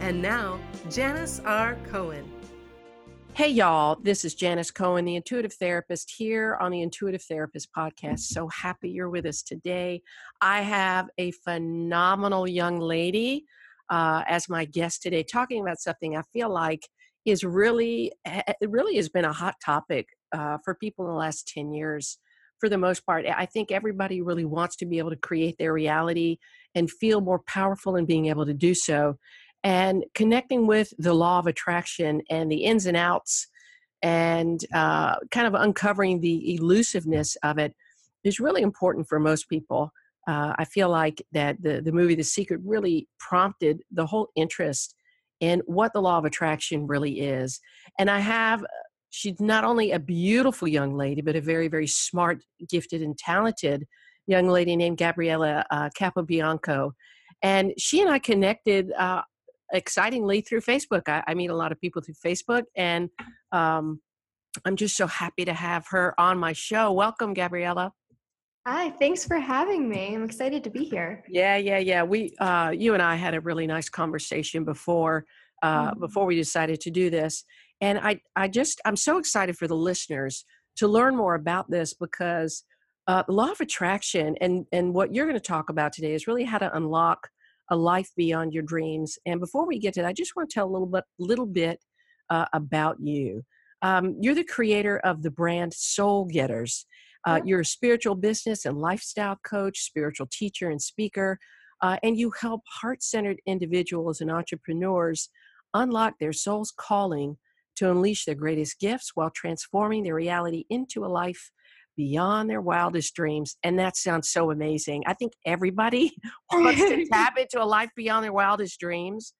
And now, Janis R. Cohen. Hey, y'all, this is Janis Cohen, the intuitive therapist, here on the Intuitive Therapist podcast. So happy you're with us today. I have a phenomenal young lady uh, as my guest today, talking about something I feel like is really, it really has been a hot topic uh, for people in the last 10 years. For the most part, I think everybody really wants to be able to create their reality and feel more powerful in being able to do so and connecting with the law of attraction and the ins and outs and uh, kind of uncovering the elusiveness of it is really important for most people. Uh, I feel like that the, the movie The Secret really prompted the whole interest in what the law of attraction really is. And I have, she's not only a beautiful young lady, but a very, very smart, gifted, and talented young lady named Gabriella uh, Capobianco. And she and I connected uh, excitingly through Facebook. I, I, meet a lot of people through Facebook, and um, I'm just so happy to have her on my show. Welcome, Gabriella. Hi, thanks for having me. I'm excited to be here. Yeah, yeah, yeah. We, uh, you and I had a really nice conversation before uh, mm-hmm. before we decided to do this, and I, I just, I'm so excited for the listeners to learn more about this because uh, the law of attraction and and what you're going to talk about today is really how to unlock a life beyond your dreams. And before we get to that, I just want to tell a little bit, little bit uh, about you. Um, you're the creator of the brand Soul Getters. Uh, you're a spiritual business and lifestyle coach, spiritual teacher, and speaker. Uh, and you help heart centered individuals and entrepreneurs unlock their soul's calling to unleash their greatest gifts while transforming their reality into a life beyond their wildest dreams. And that sounds so amazing. I think everybody wants to tap into a life beyond their wildest dreams.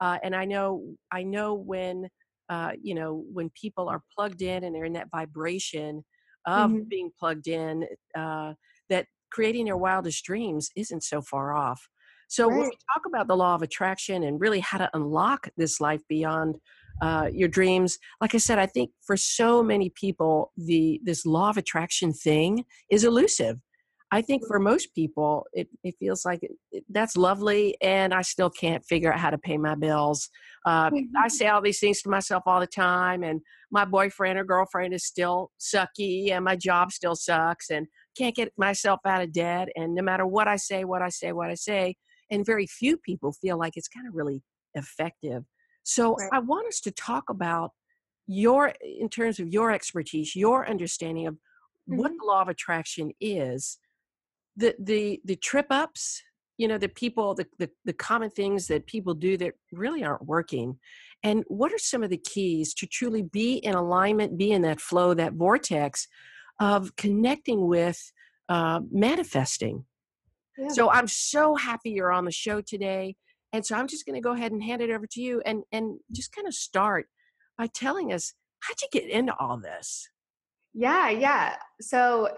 Uh, and I know, I know when, uh, you know, when people are plugged in and they're in that vibration of mm-hmm. being plugged in, uh, that creating their wildest dreams isn't so far off. So right. when we talk about the law of attraction and really how to unlock this life beyond uh, your dreams. Like i said i think for so many people the this law of attraction thing is elusive. I think for most people it, it feels like it, it, that's lovely and i still can't figure out how to pay my bills. Uh, i say all these things to myself all the time and my boyfriend or girlfriend is still sucky and my job still sucks and can't get myself out of debt and no matter what i say what i say what i say and very few people feel like it's kind of really effective so right. I want us to talk about your, in terms of your expertise, your understanding of mm-hmm. what the law of attraction is, the the the trip ups, you know, the people, the, the the common things that people do that really aren't working, and what are some of the keys to truly be in alignment, be in that flow, that vortex of connecting with uh, manifesting. Yeah. So I'm so happy you're on the show today. And so I'm just going to go ahead and hand it over to you and and just kind of start by telling us how'd you get into all this? Yeah, yeah. So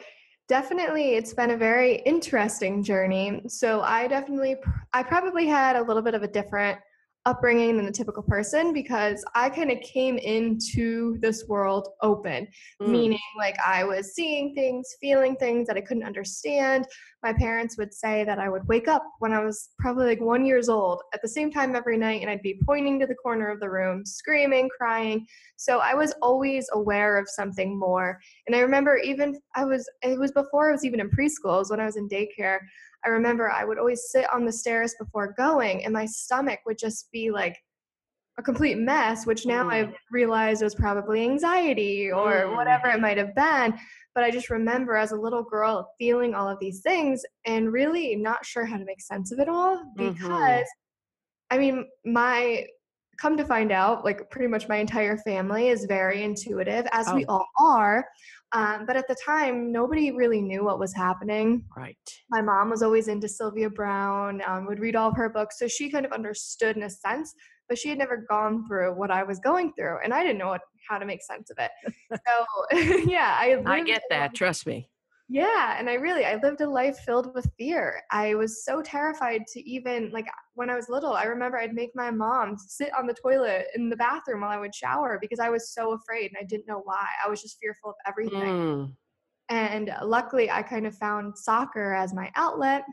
definitely it's been a very interesting journey. So I definitely I probably had a little bit of a different upbringing than the typical person because I kind of came into this world open, mm. meaning like I was seeing things, feeling things that I couldn't understand. My parents would say that I would wake up when I was probably like one years old at the same time every night, and I'd be pointing to the corner of the room, screaming, crying. So I was always aware of something more. And I remember even I was it was before I was even in preschool, it was when I was in daycare. I remember I would always sit on the stairs before going, and my stomach would just be like a complete mess, which now mm. I realize was probably anxiety or mm. whatever it might have been. But I just remember as a little girl feeling all of these things and really not sure how to make sense of it all mm-hmm. because mm-hmm. I mean, my come to find out, like pretty much my entire family is very intuitive, as oh. we all are. Um, but at the time, nobody really knew what was happening. Right. My mom was always into Sylvia Browne, um, would read all of her books. So she kind of understood in a sense but she had never gone through what I was going through, and I didn't know what, how to make sense of it. So yeah, I I get that. Trust me. Yeah, and I really I lived a life filled with fear. I was so terrified to even like when I was little, I remember I'd make my mom sit on the toilet in the bathroom while I would shower because I was so afraid and I didn't know why. I was just fearful of everything. Mm. And luckily I kind of found soccer as my outlet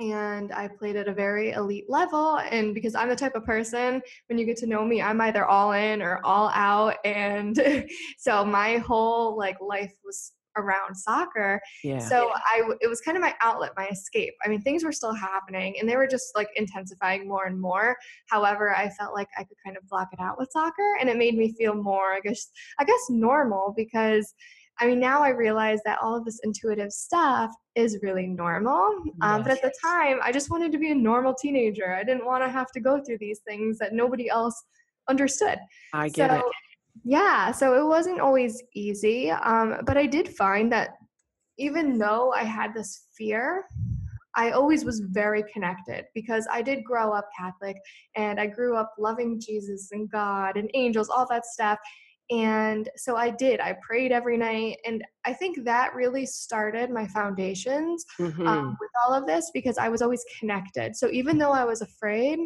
and I played at a very elite level. And because I'm the type of person, when you get to know me, I'm either all in or all out. And so my whole like life was around soccer. Yeah. So I it was kind of my outlet, my escape. I mean, things were still happening and they were just like intensifying more and more. However, I felt like I could kind of block it out with soccer and it made me feel more I guess I guess normal because I mean, now I realize that all of this intuitive stuff is really normal. Um, yes. But at the time, I just wanted to be a normal teenager. I didn't want to have to go through these things that nobody else understood. I get so, it yeah, so it wasn't always easy. Um, but I did find that even though I had this fear, I always was very connected because I did grow up Catholic and I grew up loving Jesus and God and angels, all that stuff. And so I did. I prayed every night. And I think that really started my foundations um, mm-hmm. um, with all of this because I was always connected. So even though I was afraid,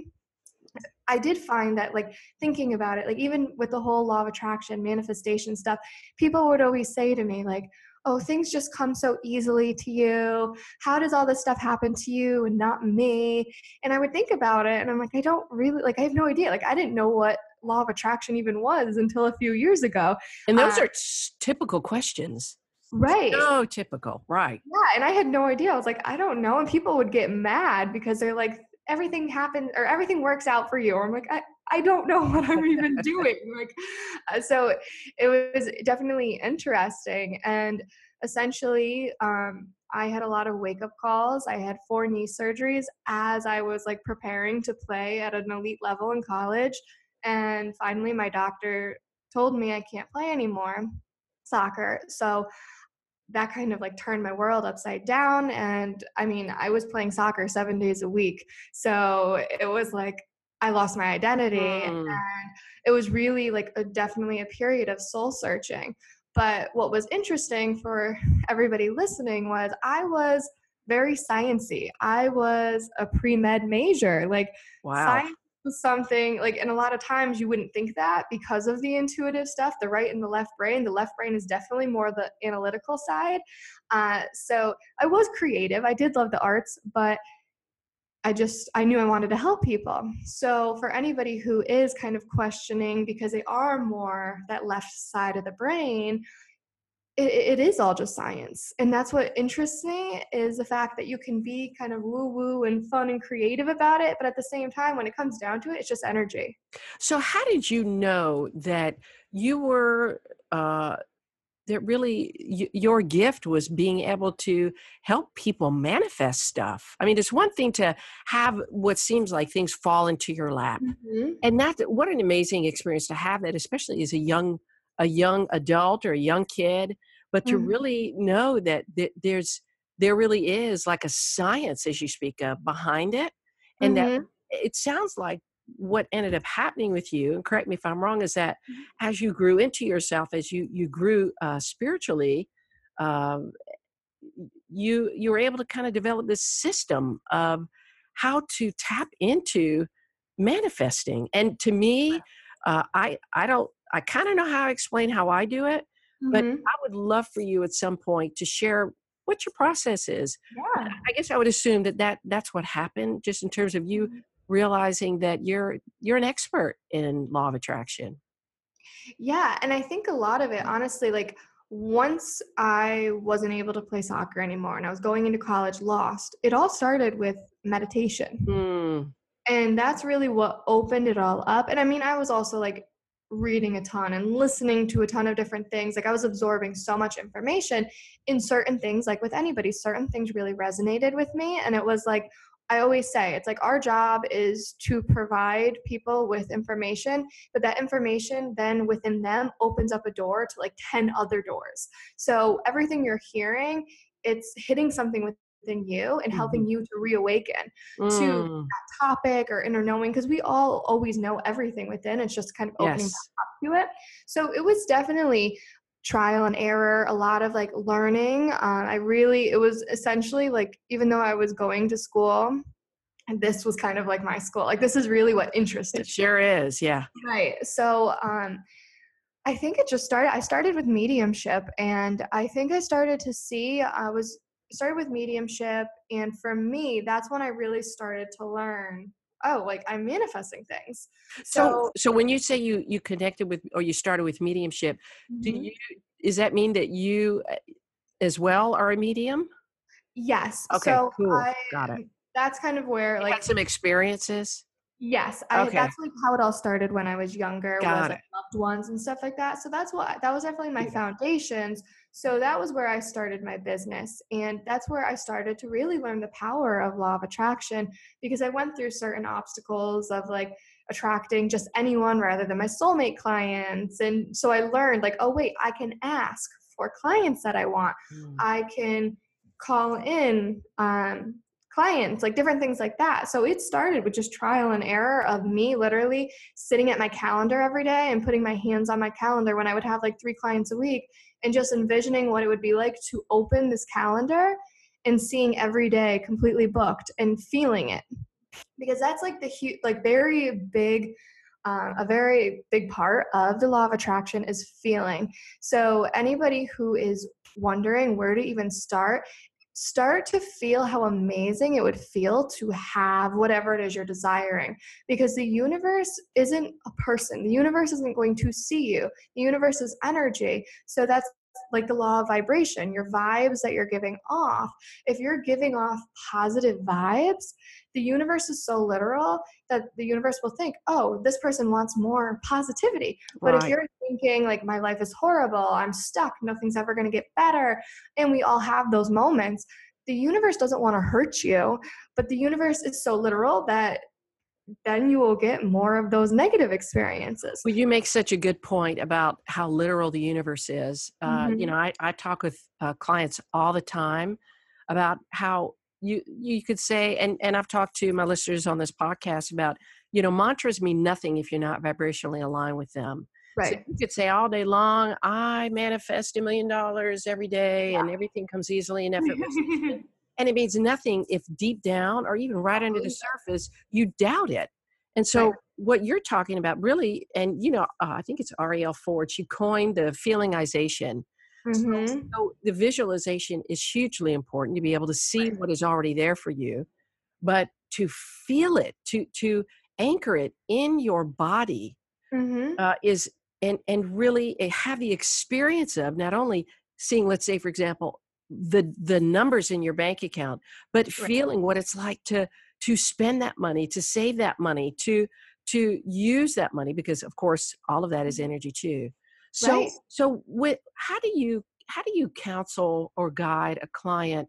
I did find that like thinking about it, like even with the whole law of attraction, manifestation stuff, people would always say to me, like, oh, things just come so easily to you. How does all this stuff happen to you and not me? And I would think about it and I'm like, I don't really like I have no idea. Like I didn't know what law of attraction even was until a few years ago. And those uh, are typical questions. Right. So typical. Right. Yeah. And I had no idea. I was like, I don't know. And people would get mad because they're like, everything happens or everything works out for you. Or I'm like, I, I don't know what I'm even doing. Like, uh, so it was definitely interesting. And essentially, um, I had a lot of wake up calls. I had four knee surgeries as I was like preparing to play at an elite level in college. And finally, my doctor told me I can't play anymore soccer. So that kind of like turned my world upside down and i mean i was playing soccer seven days a week so it was like i lost my identity mm. and it was really like a, definitely a period of soul searching but what was interesting for everybody listening was i was very sciency i was a pre-med major like wow. science something like and a lot of times you wouldn't think that because of the intuitive stuff the right and the left brain. The left brain is definitely more the analytical side. Uh, so i was creative. I did love the arts but i just i knew i wanted to help people. So for anybody who is kind of questioning because they are more that left side of the brain it, it is all just science and that's what interests me is the fact that you can be kind of woo woo and fun and creative about it but at the same time when it comes down to it it's just energy so how did you know that you were uh that really y- your gift was being able to help people manifest stuff. I mean, it's one thing to have what seems like things fall into your lap, mm-hmm. and that what an amazing experience to have that, especially as a young a young adult or a young kid but to mm-hmm. really know that, that there's there really is like a science as you speak of behind it and mm-hmm. that it sounds like what ended up happening with you and correct me if i'm wrong is that mm-hmm. as you grew into yourself as you you grew uh, spiritually um, you you were able to kind of develop this system of how to tap into manifesting and to me uh, i i don't i kind of know how to explain how i do it Mm-hmm. But I would love for you at some point to share what your process is. Yeah. I guess I would assume that, that that's what happened just in terms of you mm-hmm. realizing that you're you're an expert in law of attraction. Yeah, and I think a lot of it honestly like once I wasn't able to play soccer anymore and I was going into college lost, it all started with meditation. Mm. And that's really what opened it all up. And I mean, I was also like reading a ton and listening to a ton of different things. Like I was absorbing so much information in certain things, like with anybody, certain things really resonated with me. And it was like, I always say it's like our job is to provide people with information, but that information then within them opens up a door to like 10 other doors. So everything you're hearing, it's hitting something with within you and helping Mm-hmm. you to reawaken to Mm, that topic or inner knowing because we all always know everything within. It's just kind of opening yes. up to it. So it was definitely trial and error, a lot of like learning. Uh, I really, it was essentially like, even though I was going to school, and this was kind of like my school, like this is really what interested It sure is. Yeah. Right. So um I think it just started I started with mediumship and I think I started to see I was started with mediumship and for me that's when I really started to learn oh like I'm manifesting things. So, so when you say you you connected with or you started with mediumship, do Mhm. you does that mean that you uh, as well are a medium? yes. Okay, so cool. I Got it. that's kind of where You like some experiences. Yes, I, Okay. that's like how it all started when I was younger. Got was like loved ones and stuff like that. So that's what that was definitely my Yeah. foundations. So that was where I started my business, and that's where I started to really learn the power of law of attraction because I went through certain obstacles of like attracting just anyone rather than my soulmate clients, and so I learned like, oh wait, I can ask for clients that I want. Mm. I can call in um, clients, like different things like that. So it started with just trial and error of me literally sitting at my calendar every day and putting my hands on my calendar when I would have like three clients a week and just envisioning what it would be like to open this calendar and seeing every day completely booked and feeling it. Because that's like the huge like very big um, a very big part of the law of attraction is feeling. So anybody who is wondering where to even start start to feel how amazing it would feel to have whatever it is you're desiring because the universe isn't a person. The universe isn't going to see you. The universe is energy. So that's like the law of vibration your vibes that you're giving off. If you're giving off positive vibes the universe is so literal that the universe will think oh this person wants more positivity but if you're thinking like my life is horrible i'm stuck nothing's ever going to get better and we all have those moments the universe doesn't want to hurt you but the universe is so literal that then you will get more of those negative experiences Well, you make such a good point about how literal the universe is. Uh, you Mhm. know, I, I talk with uh, clients all the time about how you you could say, and and I've talked to my listeners on this podcast about, you know, mantras mean nothing if you're not vibrationally aligned with them. So right you could say all day long, I manifest a million dollars every day, and everything comes easily and effortlessly. and it means nothing if deep down or even right under the surface you doubt it and so Right. what you're talking about really and you know uh, i think it's Arielle Ford she coined the feelingization Mhm. so the visualization is hugely important to be able to see Right. what is already there for you but to feel it to to anchor it in your body Mhm. uh, is and and really uh, have the experience of not only seeing let's say for example the the numbers in your bank account but feeling what it's like to to spend that money to save that money to to use that money because of course all of that is energy too so Mm-hmm. Right. so with how do you how do you counsel or guide a client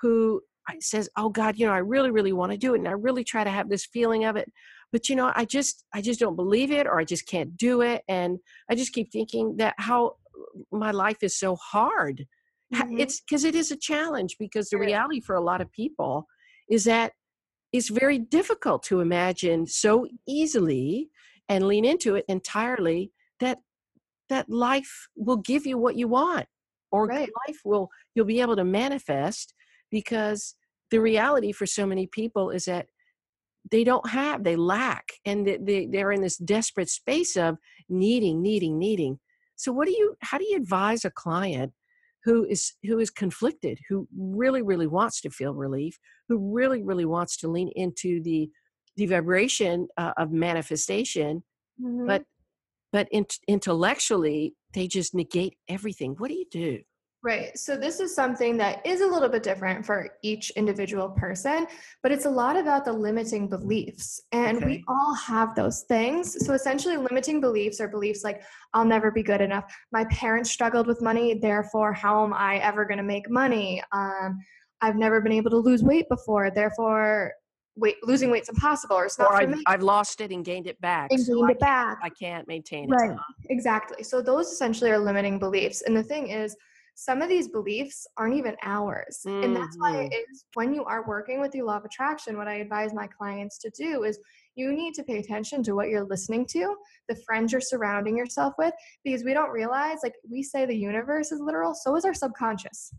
who uh, says oh god you know i really really want to do it and i really try to have this feeling of it but you know i just i just don't believe it or i just can't do it and i just keep thinking that how my life is so hard Ha- Mhm. it's because it is a challenge because the reality for a lot of people is that it's very difficult to imagine so easily and lean into it entirely that that life will give you what you want or Right. life will you'll be able to manifest because the reality for so many people is that they don't have they lack and they, they, they're in this desperate space of needing needing needing so what do you how do you advise a client who is who is conflicted who really really wants to feel relief who really really wants to lean into the the vibration uh, of manifestation Mhm. but but int- intellectually they just negate everything what do you do Right. So this is something that is a little bit different for each individual person, but it's a lot about the limiting beliefs. And Okay. we all have those things. So essentially limiting beliefs are beliefs like I'll never be good enough. My parents struggled with money, therefore how am I ever going to make money? Um I've never been able to lose weight before, therefore weight losing weight's impossible or it's not or for I've, me. I've lost it and gained it back and so gained I, it back. I can't maintain it Right. Exactly. So those essentially are limiting beliefs. And the thing is, some of these beliefs aren't even ours. Mm-hmm. And that's why it is when you are working with the law of attraction, what I advise my clients to do is you need to pay attention to what you're listening to, the friends you're surrounding yourself with, because we don't realize, like we say the universe is literal, so is our subconscious.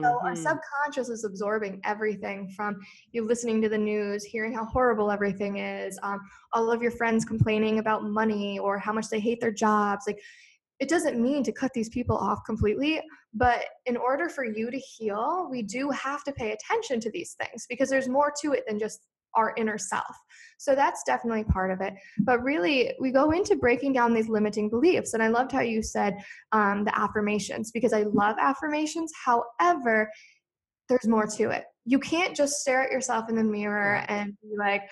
So our Mhm. subconscious is absorbing everything from you listening to the news, hearing how horrible everything is, um, all of your friends complaining about money or how much they hate their jobs. Like it doesn't mean to cut these people off completely, but in order for you to heal, we do have to pay attention to these things because there's more to it than just our inner self. So that's definitely part of it. But really, we go into breaking down these limiting beliefs. And I loved how you said um, the affirmations because I love affirmations. However, there's more to it. You can't just stare at yourself in the mirror and be like,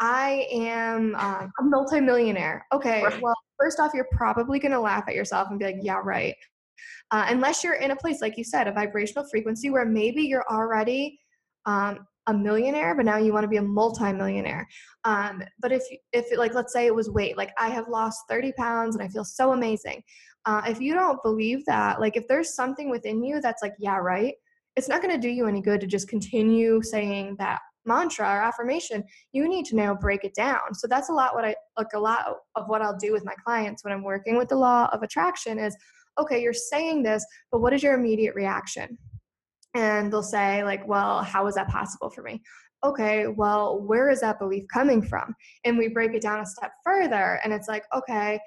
I am um, a multimillionaire. Okay, Right. well, first off, you're probably going to laugh at yourself and be like, yeah, right. Uh, unless you're in a place, like you said, a vibrational frequency where maybe you're already um, a millionaire, but now you want to be a multimillionaire. Um, but if, if like, let's say it was weight, like I have lost 30 pounds and I feel so amazing. Uh, if you don't believe that, like if there's something within you that's like, yeah, right, it's not going to do you any good to just continue saying that mantra or affirmation you need to now break it down so that's a lot what i like a lot of what i'll do with my clients when i'm working with the law of attraction is okay you're saying this but what is your immediate reaction and they'll say like well how is that possible for me? Okay well where is that belief coming from? And we break it down a step further and it's like okay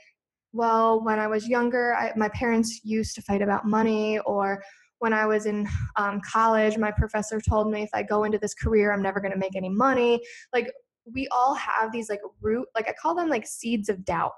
well when i was younger I, my parents used to fight about money or when i was in um, college my professor told me if i go into this career i'm never going to make any money. Like we all have these like root like i call them like seeds of doubt.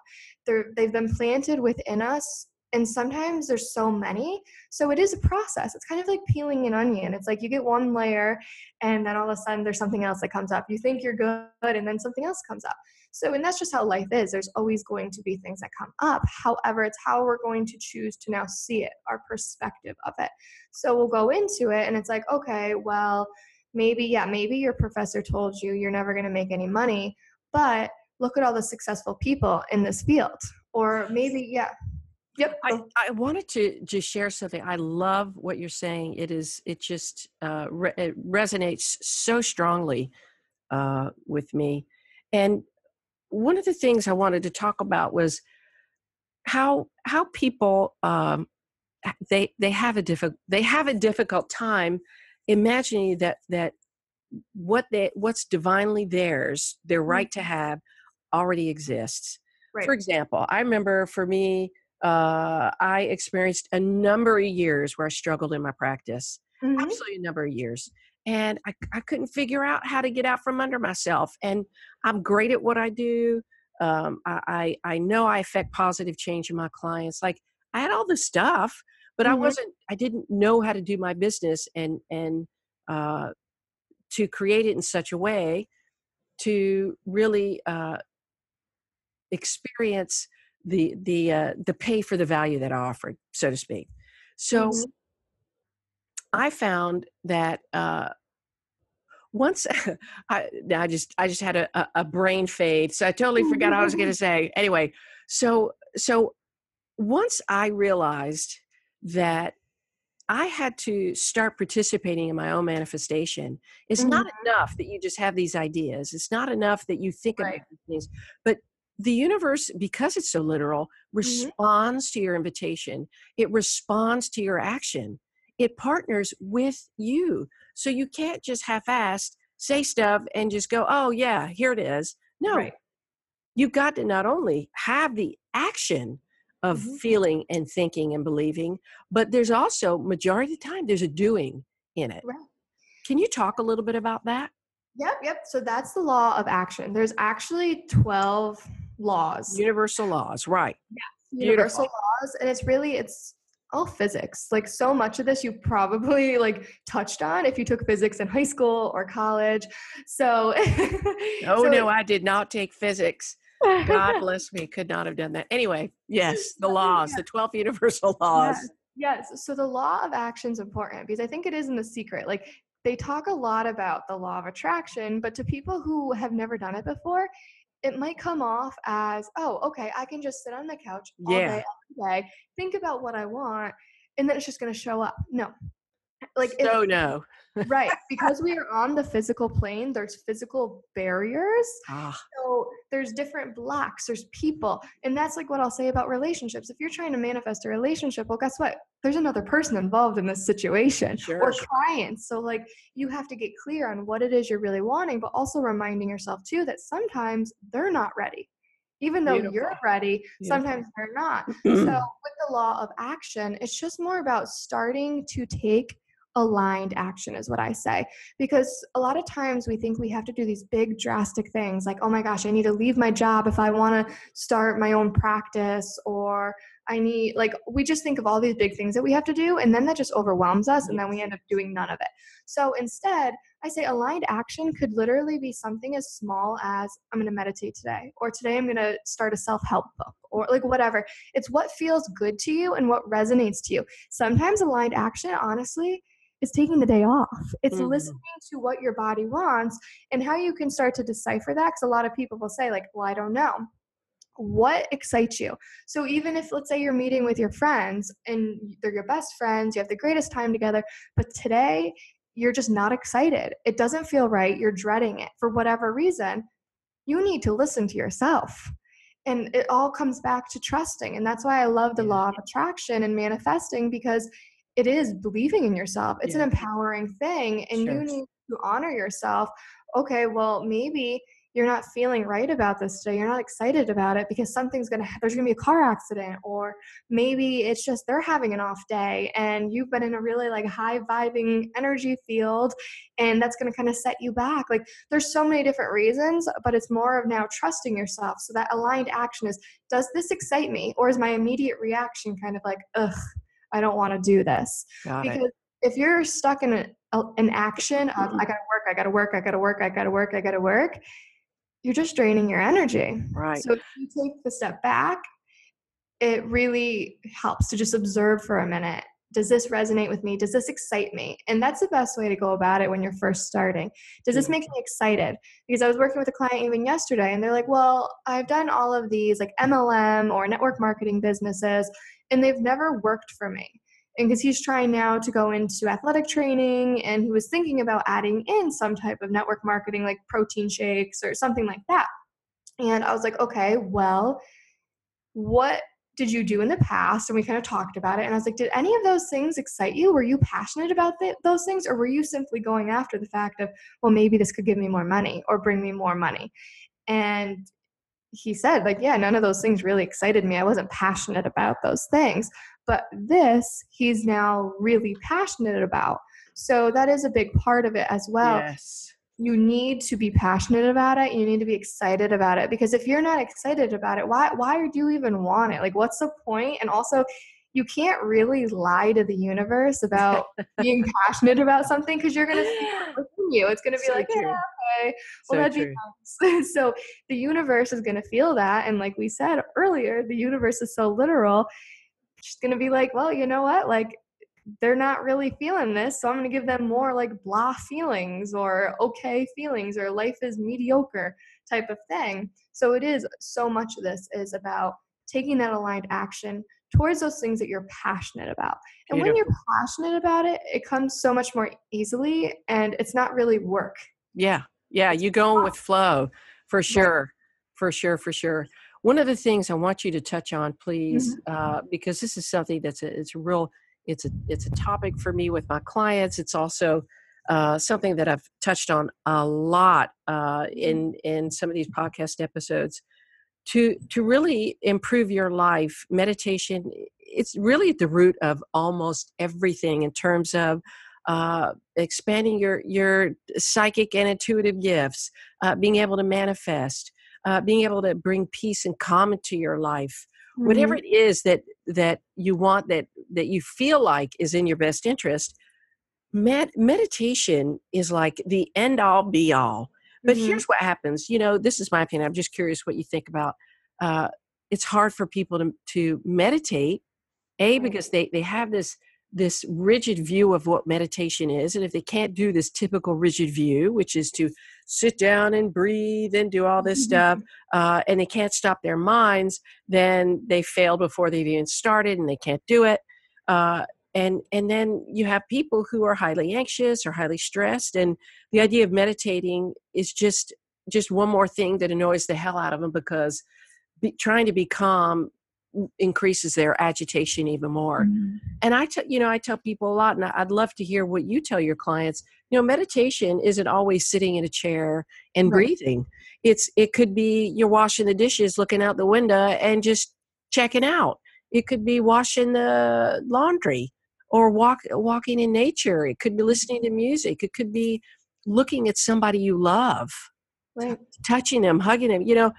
They're they've been planted within us and sometimes there's so many so it is a process. It's kind of like peeling an onion. It's like you get one layer and then all of a sudden there's something else that comes up. You think you're good and then something else comes up. So and that's just how life is. There's always going to be things that come up. However it's how we're going to choose to now see it our perspective of it. So we'll go into it and it's like okay well maybe yeah maybe your professor told you you're never going to make any money but look at all the successful people in this field. Or maybe yeah yep I, I wanted to just share something. I love what you're saying. It is it just uh, re- it resonates so strongly uh, with me. And one of the things I wanted to talk about was how how people um, they they have a difficult they have a difficult time imagining that that what they what's divinely theirs their right to have already exists right for example i remember for me uh, i experienced a number of years where i struggled in my practice Mhm. absolutely a number of years and I, I couldn't figure out how to get out from under myself and i'm great at what i do um, I, I i know i affect positive change in my clients like i had all the stuff but i Mhm. wasn't i didn't know how to do my business and and uh, to create it in such a way to really uh, experience the the uh, the pay for the value that I offered, so to speak. So. I found that uh, once I, I just I just had a, a, brain fade, so I totally forgot I was going to say. Anyway, so so once I realized that I had to start participating in my own manifestation. It's not Mhm. enough that you just have these ideas. It's not enough that you think Right. about these things, but the universe, because it's so literal, Mm-hmm. responds to your invitation. It responds to your action. It partners with you. So you can't just half-assed say stuff and just go, "Oh yeah, here it is." No, right you've got to not only have the action of Mhm. feeling and thinking and believing, but there's also majority of the time there's a doing in it. right Can you talk a little bit about that? Yep, yep. So that's the law of action. There's actually 12 laws, Universal laws, right? universal laws, and it's really it's all physics. Like so much of this you probably like touched on if you took physics in high school or college. So Oh so no, I did not take physics. God bless me, could not have done that. Anyway, yes, the laws, the 12 universal laws. Yes. Yes. So the law of action is important because I think it is in the secret. Like they talk a lot about the law of attraction, but to people who have never done it before, it might come off as, oh, okay, I can just sit on the couch all Yeah. day, day, think about what I want, and then it's just going to show up. No. Like so if, no right because we are on the physical plane there's physical barriers ah. so there's different blocks there's people and that's like what i'll say about relationships if you're trying to manifest a relationship well guess what there's another person involved in this situation sure. or clients so like you have to get clear on what it is you're really wanting but also reminding yourself too that sometimes they're not ready even though Beautiful. you're ready Beautiful. sometimes they're not so with the law of action it's just more about starting to take aligned action is what I say. Because a lot of times we think we have to do these big drastic things like, oh my gosh, I need to leave my job if I want to start my own practice, or I need, like, we just think of all these big things that we have to do, and then that just overwhelms us, and then we end up doing none of it. So instead, I say aligned action could literally be something as small as I'm going to meditate today, or today I'm going to start a self help book, or like whatever. It's what feels good to you and what resonates to you. Sometimes aligned action, honestly, is taking the day off. It's mm-hmm. listening to what your body wants and how you can start to decipher that. Because a lot of people will say, like, well, I don't know. What excites you? So, even if, let's say, you're meeting with your friends and they're your best friends, you have the greatest time together, but today you're just not excited. It doesn't feel right. You're dreading it for whatever reason. You need to listen to yourself. And it all comes back to trusting. And that's why I love the law of attraction and manifesting because it is believing in yourself. It's yeah. an empowering thing, and sure. you need to honor yourself. Okay, well, maybe you're not feeling right about this today. You're not excited about it because something's gonna there's gonna be a car accident, or maybe it's just they're having an off day and you've been in a really like high vibing energy field, and that's gonna kind of set you back. Like there's so many different reasons, but it's more of now trusting yourself. So that aligned action is does this excite me, or is my immediate reaction kind of like ugh I don't want to do this. Got because it. if you're stuck in a, an action of mm-hmm. I gotta work, I gotta work, I gotta work, I gotta work, I gotta work, you're just draining your energy. Right. So if you take the step back, it really helps to just observe for a minute. Does this resonate with me? Does this excite me? And that's the best way to go about it when you're first starting. Does this make mm-hmm. me excited? Because I was working with a client even yesterday and they're like, well, I've done all of these like MLM or network marketing businesses and they've never worked for me. And because he's trying now to go into athletic training and he was thinking about adding in some type of network marketing like protein shakes or something like that. And I was like, okay, well, what did you do in the past? And we kind of talked about it. And I was like, did any of those things excite you? Were you passionate about those things? Or were you simply going after the fact of, well, maybe this could give me more money or bring me more money? And he said like yeah none of those things really excited me. I wasn't passionate about those things. But this he's now really passionate about. So that is a big part of it as well. Yes. You need to be passionate about it. You need to be excited about it. Because if you're not excited about it why why do you even want it? Like what's the point? And also you can't really lie to the universe about being passionate about something because you're going to see it within you. It's going to be so like, yeah, okay, well, so that'd true. be nice. so the universe is going to feel that. And like we said earlier, the universe is so literal. She's going to be like, well, you know what? Like, they're not really feeling this. So I'm going to give them more like blah feelings or okay feelings or life is mediocre type of thing. So it is so much of this is about taking that aligned action towards those things that you're passionate about. And Beautiful. when you're passionate about it, it comes so much more easily and it's not really work. Yeah. Yeah. You going with flow for sure. For sure. For sure. One of the things I want you to touch on, please, mm-hmm. uh, because this is something that's a, it's a real, it's a, it's a topic for me with my clients. It's also uh, something that I've touched on a lot uh, mm-hmm. in in some of these podcast episodes to to really improve your life meditation it's really at the root of almost everything in terms of uh, expanding your your psychic and intuitive gifts uh, being able to manifest uh, being able to bring peace and calm into your life mm-hmm. whatever it is that that you want that that you feel like is in your best interest med- meditation is like the end all be all but mm-hmm. here's what happens. You know, this is my opinion. I'm just curious what you think about. Uh, it's hard for people to to meditate, a because they they have this this rigid view of what meditation is, and if they can't do this typical rigid view, which is to sit down and breathe and do all this stuff, uh, and they can't stop their minds, then they fail before they've even started, and they can't do it. Uh, and and then you have people who are highly anxious or highly stressed and the idea of meditating is just just one more thing that annoys the hell out of them because be, trying to be calm increases their agitation even more. Mm-hmm. And I tell you know I tell people a lot, and I'd love to hear what you tell your clients. You know, meditation isn't always sitting in a chair and right. breathing. It's it could be you're washing the dishes, looking out the window, and just checking out. It could be washing the laundry or walk walking in nature. It could be listening to music. It could be looking at somebody you love, right. touching them, hugging them. You know,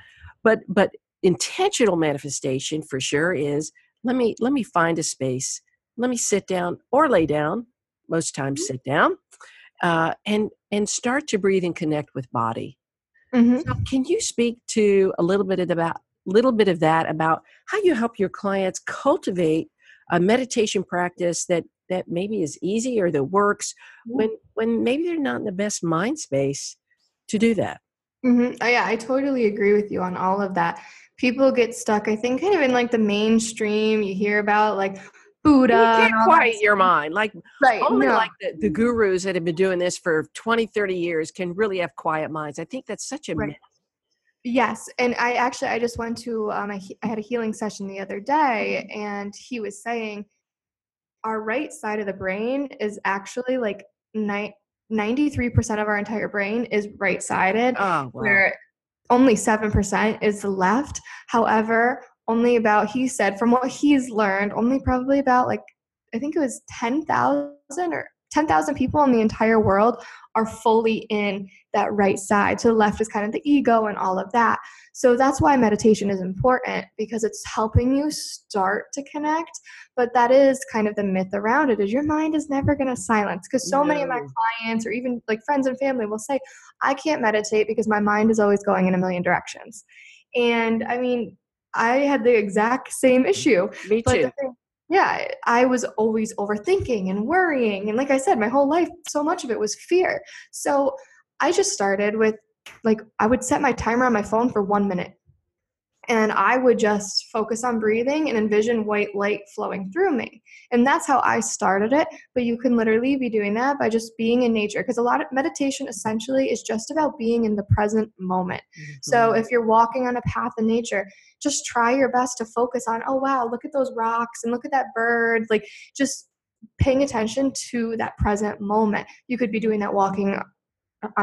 but but intentional manifestation for sure is let me let me find a space let me sit down or lay down most times mm-hmm. sit down uh, and and start to breathe and connect with body mm-hmm. so can you speak to a little bit of about little bit of that about how you help your clients cultivate a meditation practice that that maybe is easy or that works when when maybe they're not in the best mind space to do that mm-hmm. oh, yeah i totally agree with you on all of that people get stuck, I think, kind of in like the mainstream. You hear about like Buddha. You can't quiet your mind. Like right, only no. like the, the, gurus that have been doing this for 20, 30 years can really have quiet minds. I think that's such a right. myth. Yes, and I actually I just went to um, I, I had a healing session the other day, mm-hmm. and he was saying our right side of the brain is actually like ni- 93% of our entire brain is right sided, oh, wow. where only 7% is the left. However, only about, he said, from what he's learned, only probably about like, I think it was 10,000 or 10,000 people in the entire world are fully in that right side. So the left is kind of the ego and all of that. So that's why meditation is important because it's helping you start to connect. But that is kind of the myth around it is your mind is never going to silence because so no. many of my clients or even like friends and family will say, I can't meditate because my mind is always going in a million directions. And I mean, I had the exact same issue. Me too yeah, I was always overthinking and worrying. And like I said, my whole life, so much of it was fear. So I just started with like, I would set my timer on my phone for one minute and I would just focus on breathing and envision white light flowing through me. And that's how I started it. But you can literally be doing that by just being in nature because a lot of meditation essentially is just about being in the present moment. Mm-hmm. So if you're walking on a path in nature, just try your best to focus on, oh wow, look at those rocks and look at that bird. Like just paying attention to that present moment. You could be doing that walking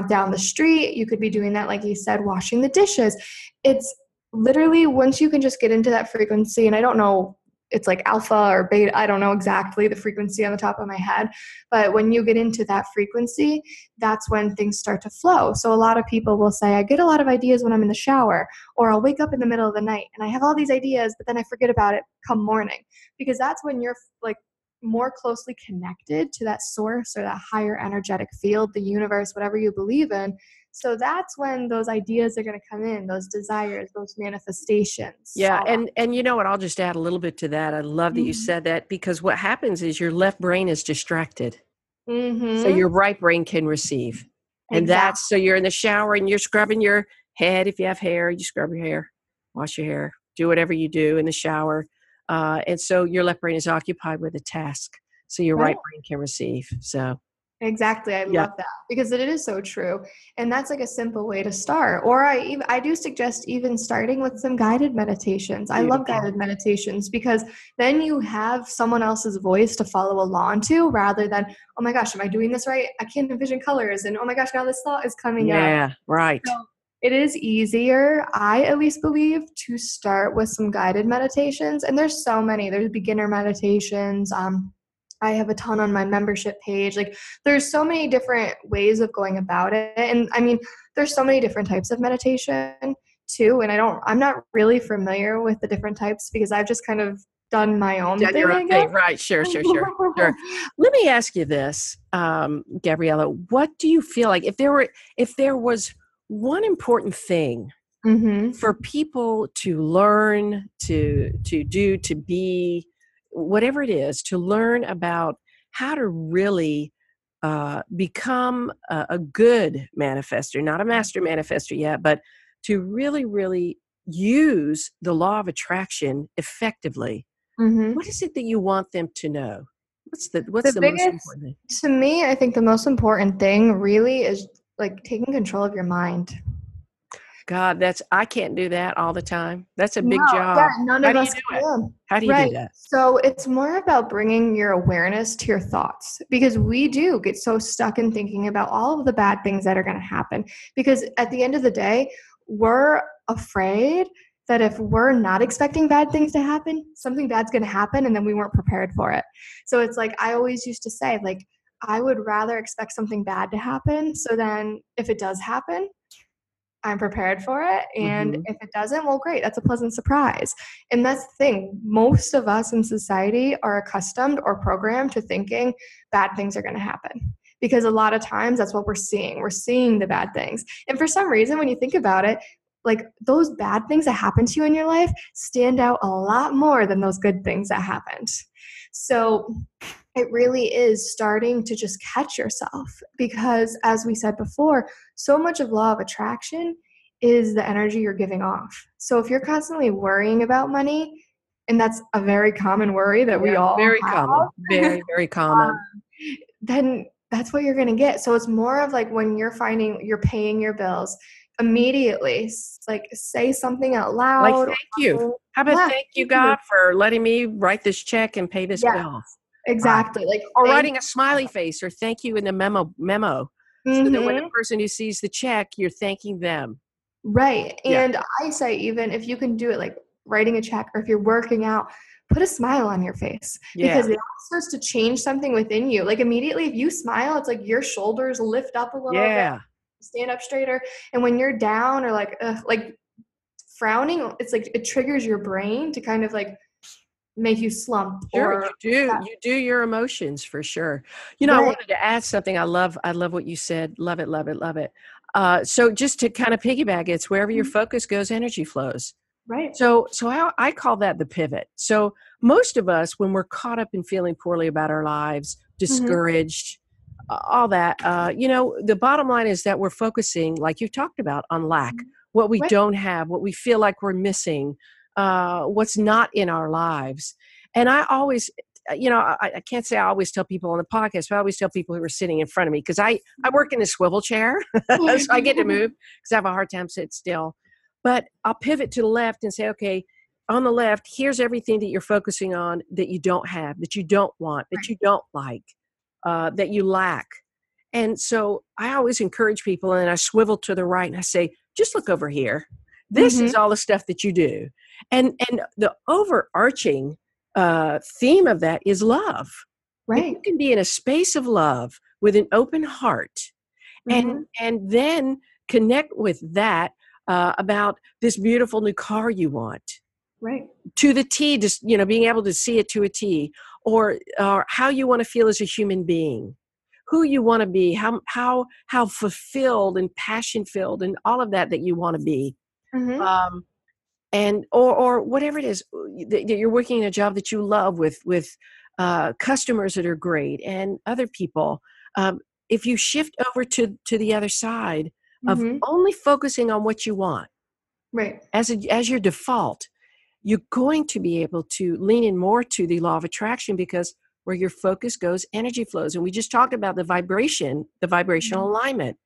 down the street. You could be doing that, like you said, washing the dishes. It's literally once you can just get into that frequency and i don't know it's like alpha or beta i don't know exactly the frequency on the top of my head but when you get into that frequency that's when things start to flow. So a lot of people will say i get a lot of ideas when i'm in the shower or i'll wake up in the middle of the night and i have all these ideas but then i forget about it come morning. Because that's when you're like more closely connected to that source or that higher energetic field the universe whatever you believe in so that's when those ideas are going to come in those desires those manifestations. Yeah and and you know what i'll just add a little bit to that. I love that mm-hmm. you said that because what happens is your left brain is distracted. Mm-hmm. so your right brain can receive. And exactly. that's so you're in the shower and you're scrubbing your head if you have hair you scrub your hair wash your hair do whatever you do in the shower. Uh, and so your left brain is occupied with a task so your right, right. brain can receive. So Exactly. I yeah. love that because it is so true. And that's like a simple way to start. Or I even I do suggest even starting with some guided meditations. I love guided meditations because then you have someone else's voice to follow along to rather than, oh my gosh, am I doing this right? I can't envision colors and oh my gosh, now this thought is coming yeah, up. Yeah, right. So it is easier, I at least believe, to start with some guided meditations. And there's so many. There's beginner meditations, um, I have a ton on my membership page. Like there's so many different ways of going about it. And I mean, there's so many different types of meditation too. And I don't I'm not really familiar with the different types because I've just kind of done my own done thing. Your own thing. Right, sure, sure, sure, sure. Let me ask you this, um, Gabriella. What do you feel like if there were if there was one important thing mm-hmm. for people to learn, to to do, to be whatever it is, to learn about how to really uh, become a, a, good manifester, not a master manifester yet, but to really, really use the law of attraction effectively. Mm-hmm. What is it that you want them to know? What's the what's the, The most important thing? To me, I think the most important thing really is like taking control of your mind. God, that's I can't do that all the time. That's a big No, job. Yeah, none How of us can. How do you right. do that? So it's more about bringing your awareness to your thoughts because we do get so stuck in thinking about all of the bad things that are going to happen. Because at the end of the day, we're afraid that if we're not expecting bad things to happen, something bad's going to happen and then we weren't prepared for it. So it's like I always used to say, like, I would rather expect something bad to happen. So then if it does happen, I'm prepared for it. And Mhm. if it doesn't, well, great. That's a pleasant surprise. And that's the thing. Most of us in society are accustomed or programmed to thinking bad things are going to happen. Because a lot of times that's what we're seeing. We're seeing the bad things. And for some reason, when you think about it, like those bad things that happen to you in your life stand out a lot more than those good things that happened. So it really is starting to just catch yourself because, as we said before, so much of law of attraction is the energy you're giving off. So if you're constantly worrying about money, and that's a very common worry that we Yeah, all very have, common. Um, very, very common. then that's what you're going to get. So it's more of like when you're finding you're paying your bills immediately, like say something out loud. like thank you. How about Yeah, thank you. God for letting me write this check and pay this Yeah. bill? Exactly. Um, like Or writing a smiley face or thank you in the memo memo. So that when the mm-hmm. person who sees the check, you're thanking them. Right. Yeah. And I say, even if you can do it like writing a check or if you're working out, put a smile on your face Yeah. because it starts to change something within you. Like immediately, if you smile, it's like your shoulders lift up a little yeah. bit, stand up straighter. And when you're down or like, ugh, like frowning, it's like it triggers your brain to kind of like make you slump Sure, or you do. yeah. You do your emotions for sure. You know, I wanted to add something. I love. I love what you said. Love it. Love it. Love it. Uh, so just to kind of piggyback, it's wherever your Mhm. focus goes, energy flows. right. So, so I, I call that the pivot. So most of us, when we're caught up in feeling poorly about our lives, discouraged, uh, all that, uh, you know, the bottom line is that we're focusing, like you talked about, on lack, what we Right. don't have, what we feel like we're missing, uh, what's not in our lives. And I always, uh, you know, I, I can't say I always tell people on the podcast, but I always tell people who are sitting in front of me because I, I work in a swivel chair, so I get to move because I have a hard time sitting still. But I'll pivot to the left and say, okay, on the left, here's everything that you're focusing on that you don't have, that you don't want, that you don't like, uh, that you lack. And so I always encourage people, and I swivel to the right and I say, just look over here. This is all the stuff that you do. And and the overarching uh, theme of that is love. If Right. You can be in a space of love with an open heart Mhm. and and then connect with that uh, about this beautiful new car you want right. to the T, just you know, being able to see it to a T, or or how you want to feel as a human being, who you want to be, how how how fulfilled and passion filled, and all of that that you want to be, Mhm. um, and or or whatever it is that that you're working in a job that you love with with uh, customers that are great and other people. Um, if you shift over to to the other side of Mhm. only focusing on what you want Right. as a, as your default, you're going to be able to lean in more to the law of attraction because where your focus goes, energy flows. And we just talked about the vibration, the vibrational alignment.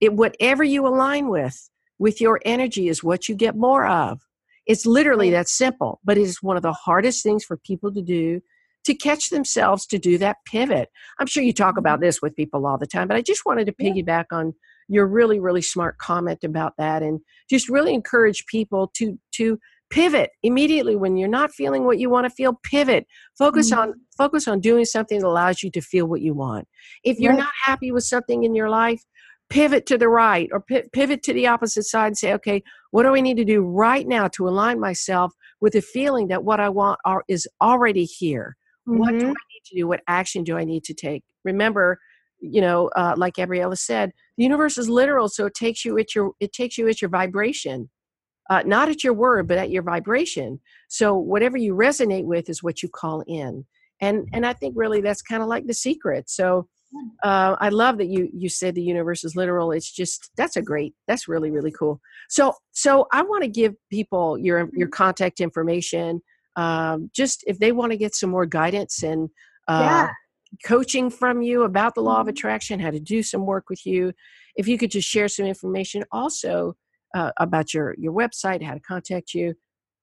It whatever you align with, with your energy is what you get more of. It's literally that simple, but it is one of the hardest things for people to do to catch themselves to do that pivot. I'm sure you talk about mm-hmm. this with people all the time, but I just wanted to piggyback on your really, really smart comment about that and just really encourage people to to pivot immediately when you're not feeling what you want to feel pivot focus mm-hmm. on focus on doing something that allows you to feel what you want if you're Right. not happy with something in your life pivot to the right or pi- pivot to the opposite side and say okay what do i need to do right now to align myself with the feeling that what i want are, is already here? What do Mhm. i need to do? What action do i need to take? Remember you know uh, like gabriella said the universe is literal so it takes you at your it takes you at your vibration. Uh, not at your word but at your vibration. So whatever you resonate with is what you call in. And and i think really that's kind of like the secret. So uh, i love that you you said the universe is literal it's just that's a great that's really really cool so so i want to give people your your contact information um, just if they want to get some more guidance and uh, Yeah. coaching from you about the law of Mhm. attraction, how to do some work with you, if you could just share some information also uh, about your your website, how to contact you,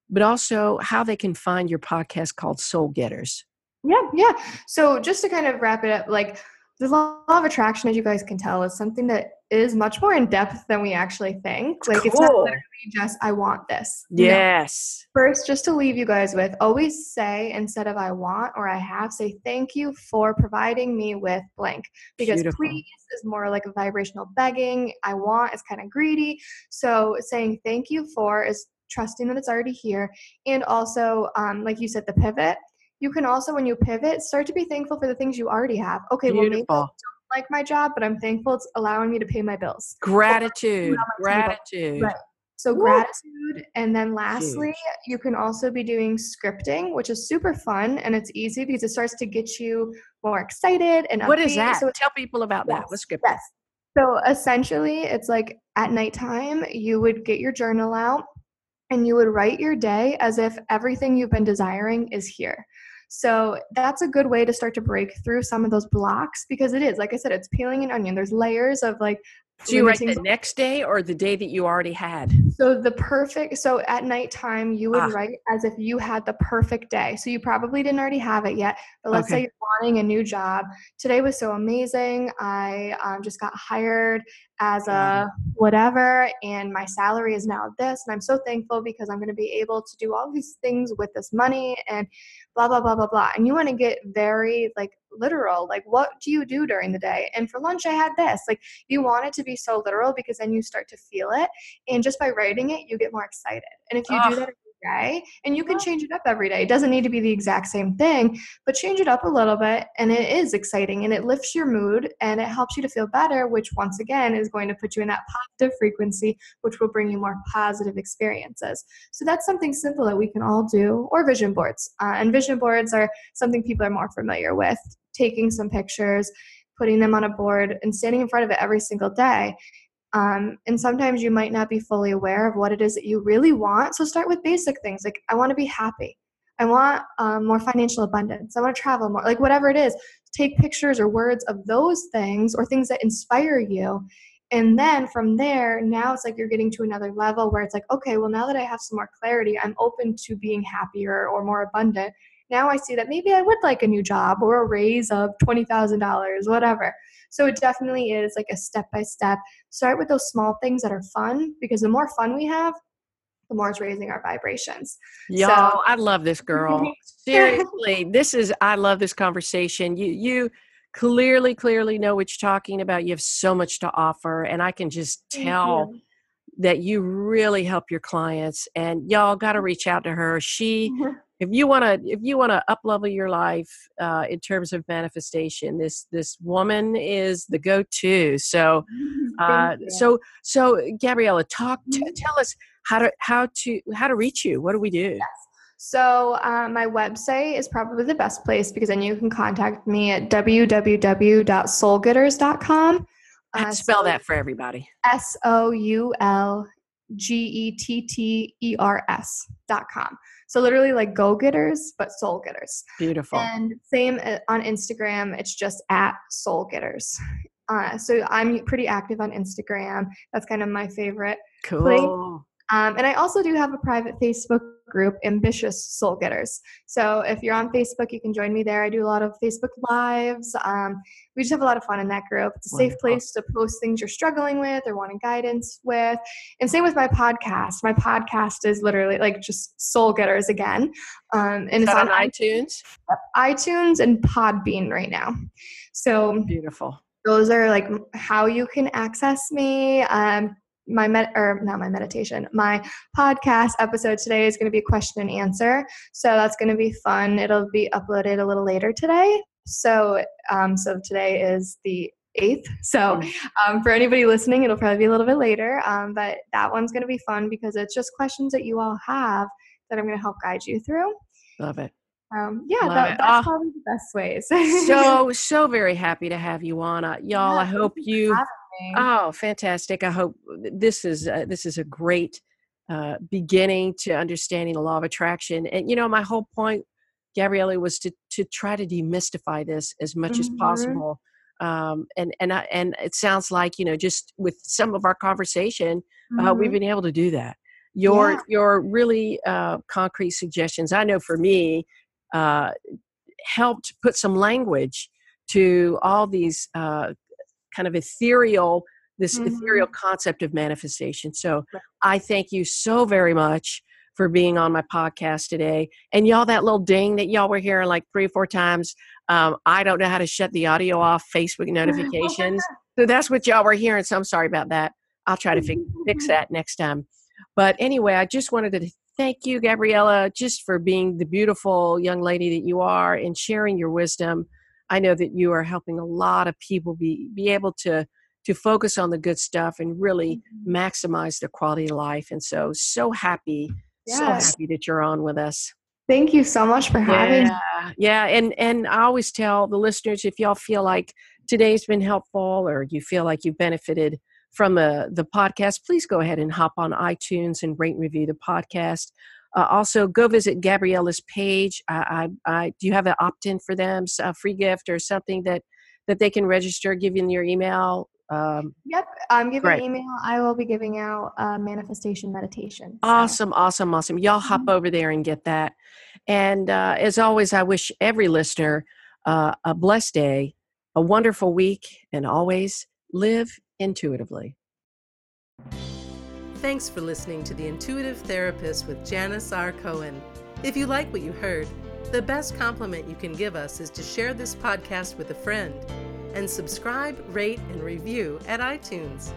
but also how they can find your podcast called Soul Getters. Yeah, yeah. So just to kind of wrap it up, like the law of attraction, as you guys can tell, is something that is much more in depth than we actually think. Like it's not literally just I want this. No. Yes. First, just to leave you guys with, always say instead of I want or I have, say thank you for providing me with blank. Because Beautiful. please is more like a vibrational begging. I want is kind of greedy. So saying thank you for is trusting that it's already here. And also, um, like you said, the pivot. You can also, when you pivot, start to be thankful for the things you already have. Okay, well, maybe I don't like my job, but I'm thankful it's allowing me to pay my bills. Gratitude. Gratitude. Right. So Woo. gratitude, and then lastly, you can also be doing scripting, which is super fun and it's easy because it starts to get you more excited and What is upbeat. that? So Tell people about that. What's scripting? Yes. So essentially, it's like at nighttime, you would get your journal out and you would write your day as if everything you've been desiring is here. So that's a good way to start to break through some of those blocks because it is, like I said, it's peeling an onion. There's layers of like. Do you write the next day or the day that you already had? so the perfect so at nighttime you would Ah. write as if you had the perfect day. So you probably didn't already have it yet, but let's Okay. say you're wanting a new job. Today was so amazing. I um, just got hired as a whatever, and my salary is now this, and I'm so thankful because I'm going to be able to do all these things with this money and blah blah blah blah blah. And you want to get very like literal, like what do you do during the day? And for lunch I had this. Like you want it to be so literal because then you start to feel it and just by writing it you get more excited and if you do that day and you can change it up every day. It doesn't need to be the exact same thing but change it up a little bit and it is exciting and it lifts your mood and it helps you to feel better which once again is going to put you in that positive frequency which will bring you more positive experiences. So that's something simple that we can all do or vision boards. Uh, and vision boards are something people are more familiar with taking some pictures putting them on a board and standing in front of it every single day um, and sometimes you might not be fully aware of what it is that you really want. So start with basic things like, I want to be happy. I want um, more financial abundance. I want to travel more, like whatever it is. Take pictures or words of those things or things that inspire you. And then from there, now it's like you're getting to another level where it's like, okay, well, now that I have some more clarity, I'm open to being happier or more abundant. Now I see that maybe I would like a new job or a raise of $20,000, whatever. So it definitely is like a step by step start with those small things that are fun because the more fun we have the more it's raising our vibrations Y'all, I love this girl. Seriously, this is I love this conversation. You you clearly clearly know what you're talking about. You have so much to offer and I can just tell that you really help your clients and y'all got to reach out to her. She. if you want to if you want to up level your life uh, in terms of manifestation this this woman is the go-to so uh, so so gabriella talk t- Mhm. tell us how to how to how to reach you what do we do So uh, my website is probably the best place because then you can contact me at www.soulgetters.com. Uh, spell that for everybody S O U L G E T T E R S dot com. So literally like go getters, but soul getters. beautiful And same uh, on Instagram, it's just at soul getters. Uh, so I'm pretty active on Instagram. That's kind of my favorite. cool Um, and I also do have a private Facebook group, Ambitious Soul Getters. So if you're on Facebook, you can join me there. I do a lot of Facebook Lives. Um, we just have a lot of fun in that group. It's a safe place to post things you're struggling with or wanting guidance with. And same with my podcast. My podcast is literally like just Soul Getters again. Um, and it's on on iTunes iTunes and Podbean right now. So beautiful those are like how you can access me um my med or not my meditation my podcast episode today is going to be a question and answer. So that's going to be fun. It'll be uploaded a little later today. So um so today is the 8th so um, for anybody listening it'll probably be a little bit later. Um, but that one's going to be fun because it's just questions that you all have that i'm going to help guide you through. Love it. Um, yeah that, that's Ah. probably the best ways. So so very happy to have you on. Uh, y'all Yeah, i hope you you for having me. Oh, fantastic! I hope this is uh, this is a great uh, beginning to understanding the law of attraction. And you know, my whole point, Gabriella, was to to try to demystify this as much mm-hmm. as possible. Um, and and I, and it sounds like you know just with some of our conversation, mm-hmm. uh, we've mm-hmm. been able to do that. Your yeah. your really uh, concrete suggestions, I know for me, uh, helped put some language to all these uh, kind of ethereal this mm-hmm. ethereal concept of manifestation. So I thank you so very much for being on my podcast today. And y'all, that little ding that y'all were hearing like three or four times, um, I don't know how to shut the audio off Facebook notifications. so that's what y'all were hearing. So I'm sorry about that. I'll try to fi- fix that next time. But anyway, I just wanted to thank you, Gabriella, just for being the beautiful young lady that you are and sharing your wisdom. I know that you are helping a lot of people be, be able to to focus on the good stuff and really mm-hmm. maximize their quality of life. And so, so happy, yes. so happy that you're on with us. Thank you so much for having. Yeah, yeah, and and I always tell the listeners if y'all feel like today's been helpful or you feel like you benefited from the the podcast, please go ahead and hop on iTunes and rate and review the podcast. Uh, also, go visit Gabriella's page. I, I, I do you have an opt in for them, a free gift or something that that they can register, give you your email um, yep, I'm giving great. email. I will be giving out uh, manifestation meditation. So. Awesome, awesome, awesome. Y'all hop mm-hmm. over there and get that. And uh, as always, I wish every listener uh, a blessed day, a wonderful week, and always live intuitively. Thanks for listening to The Intuitive Therapist with Janis R. Cohen. If you like what you heard, the best compliment you can give us is to share this podcast with a friend and subscribe, rate, and review at iTunes.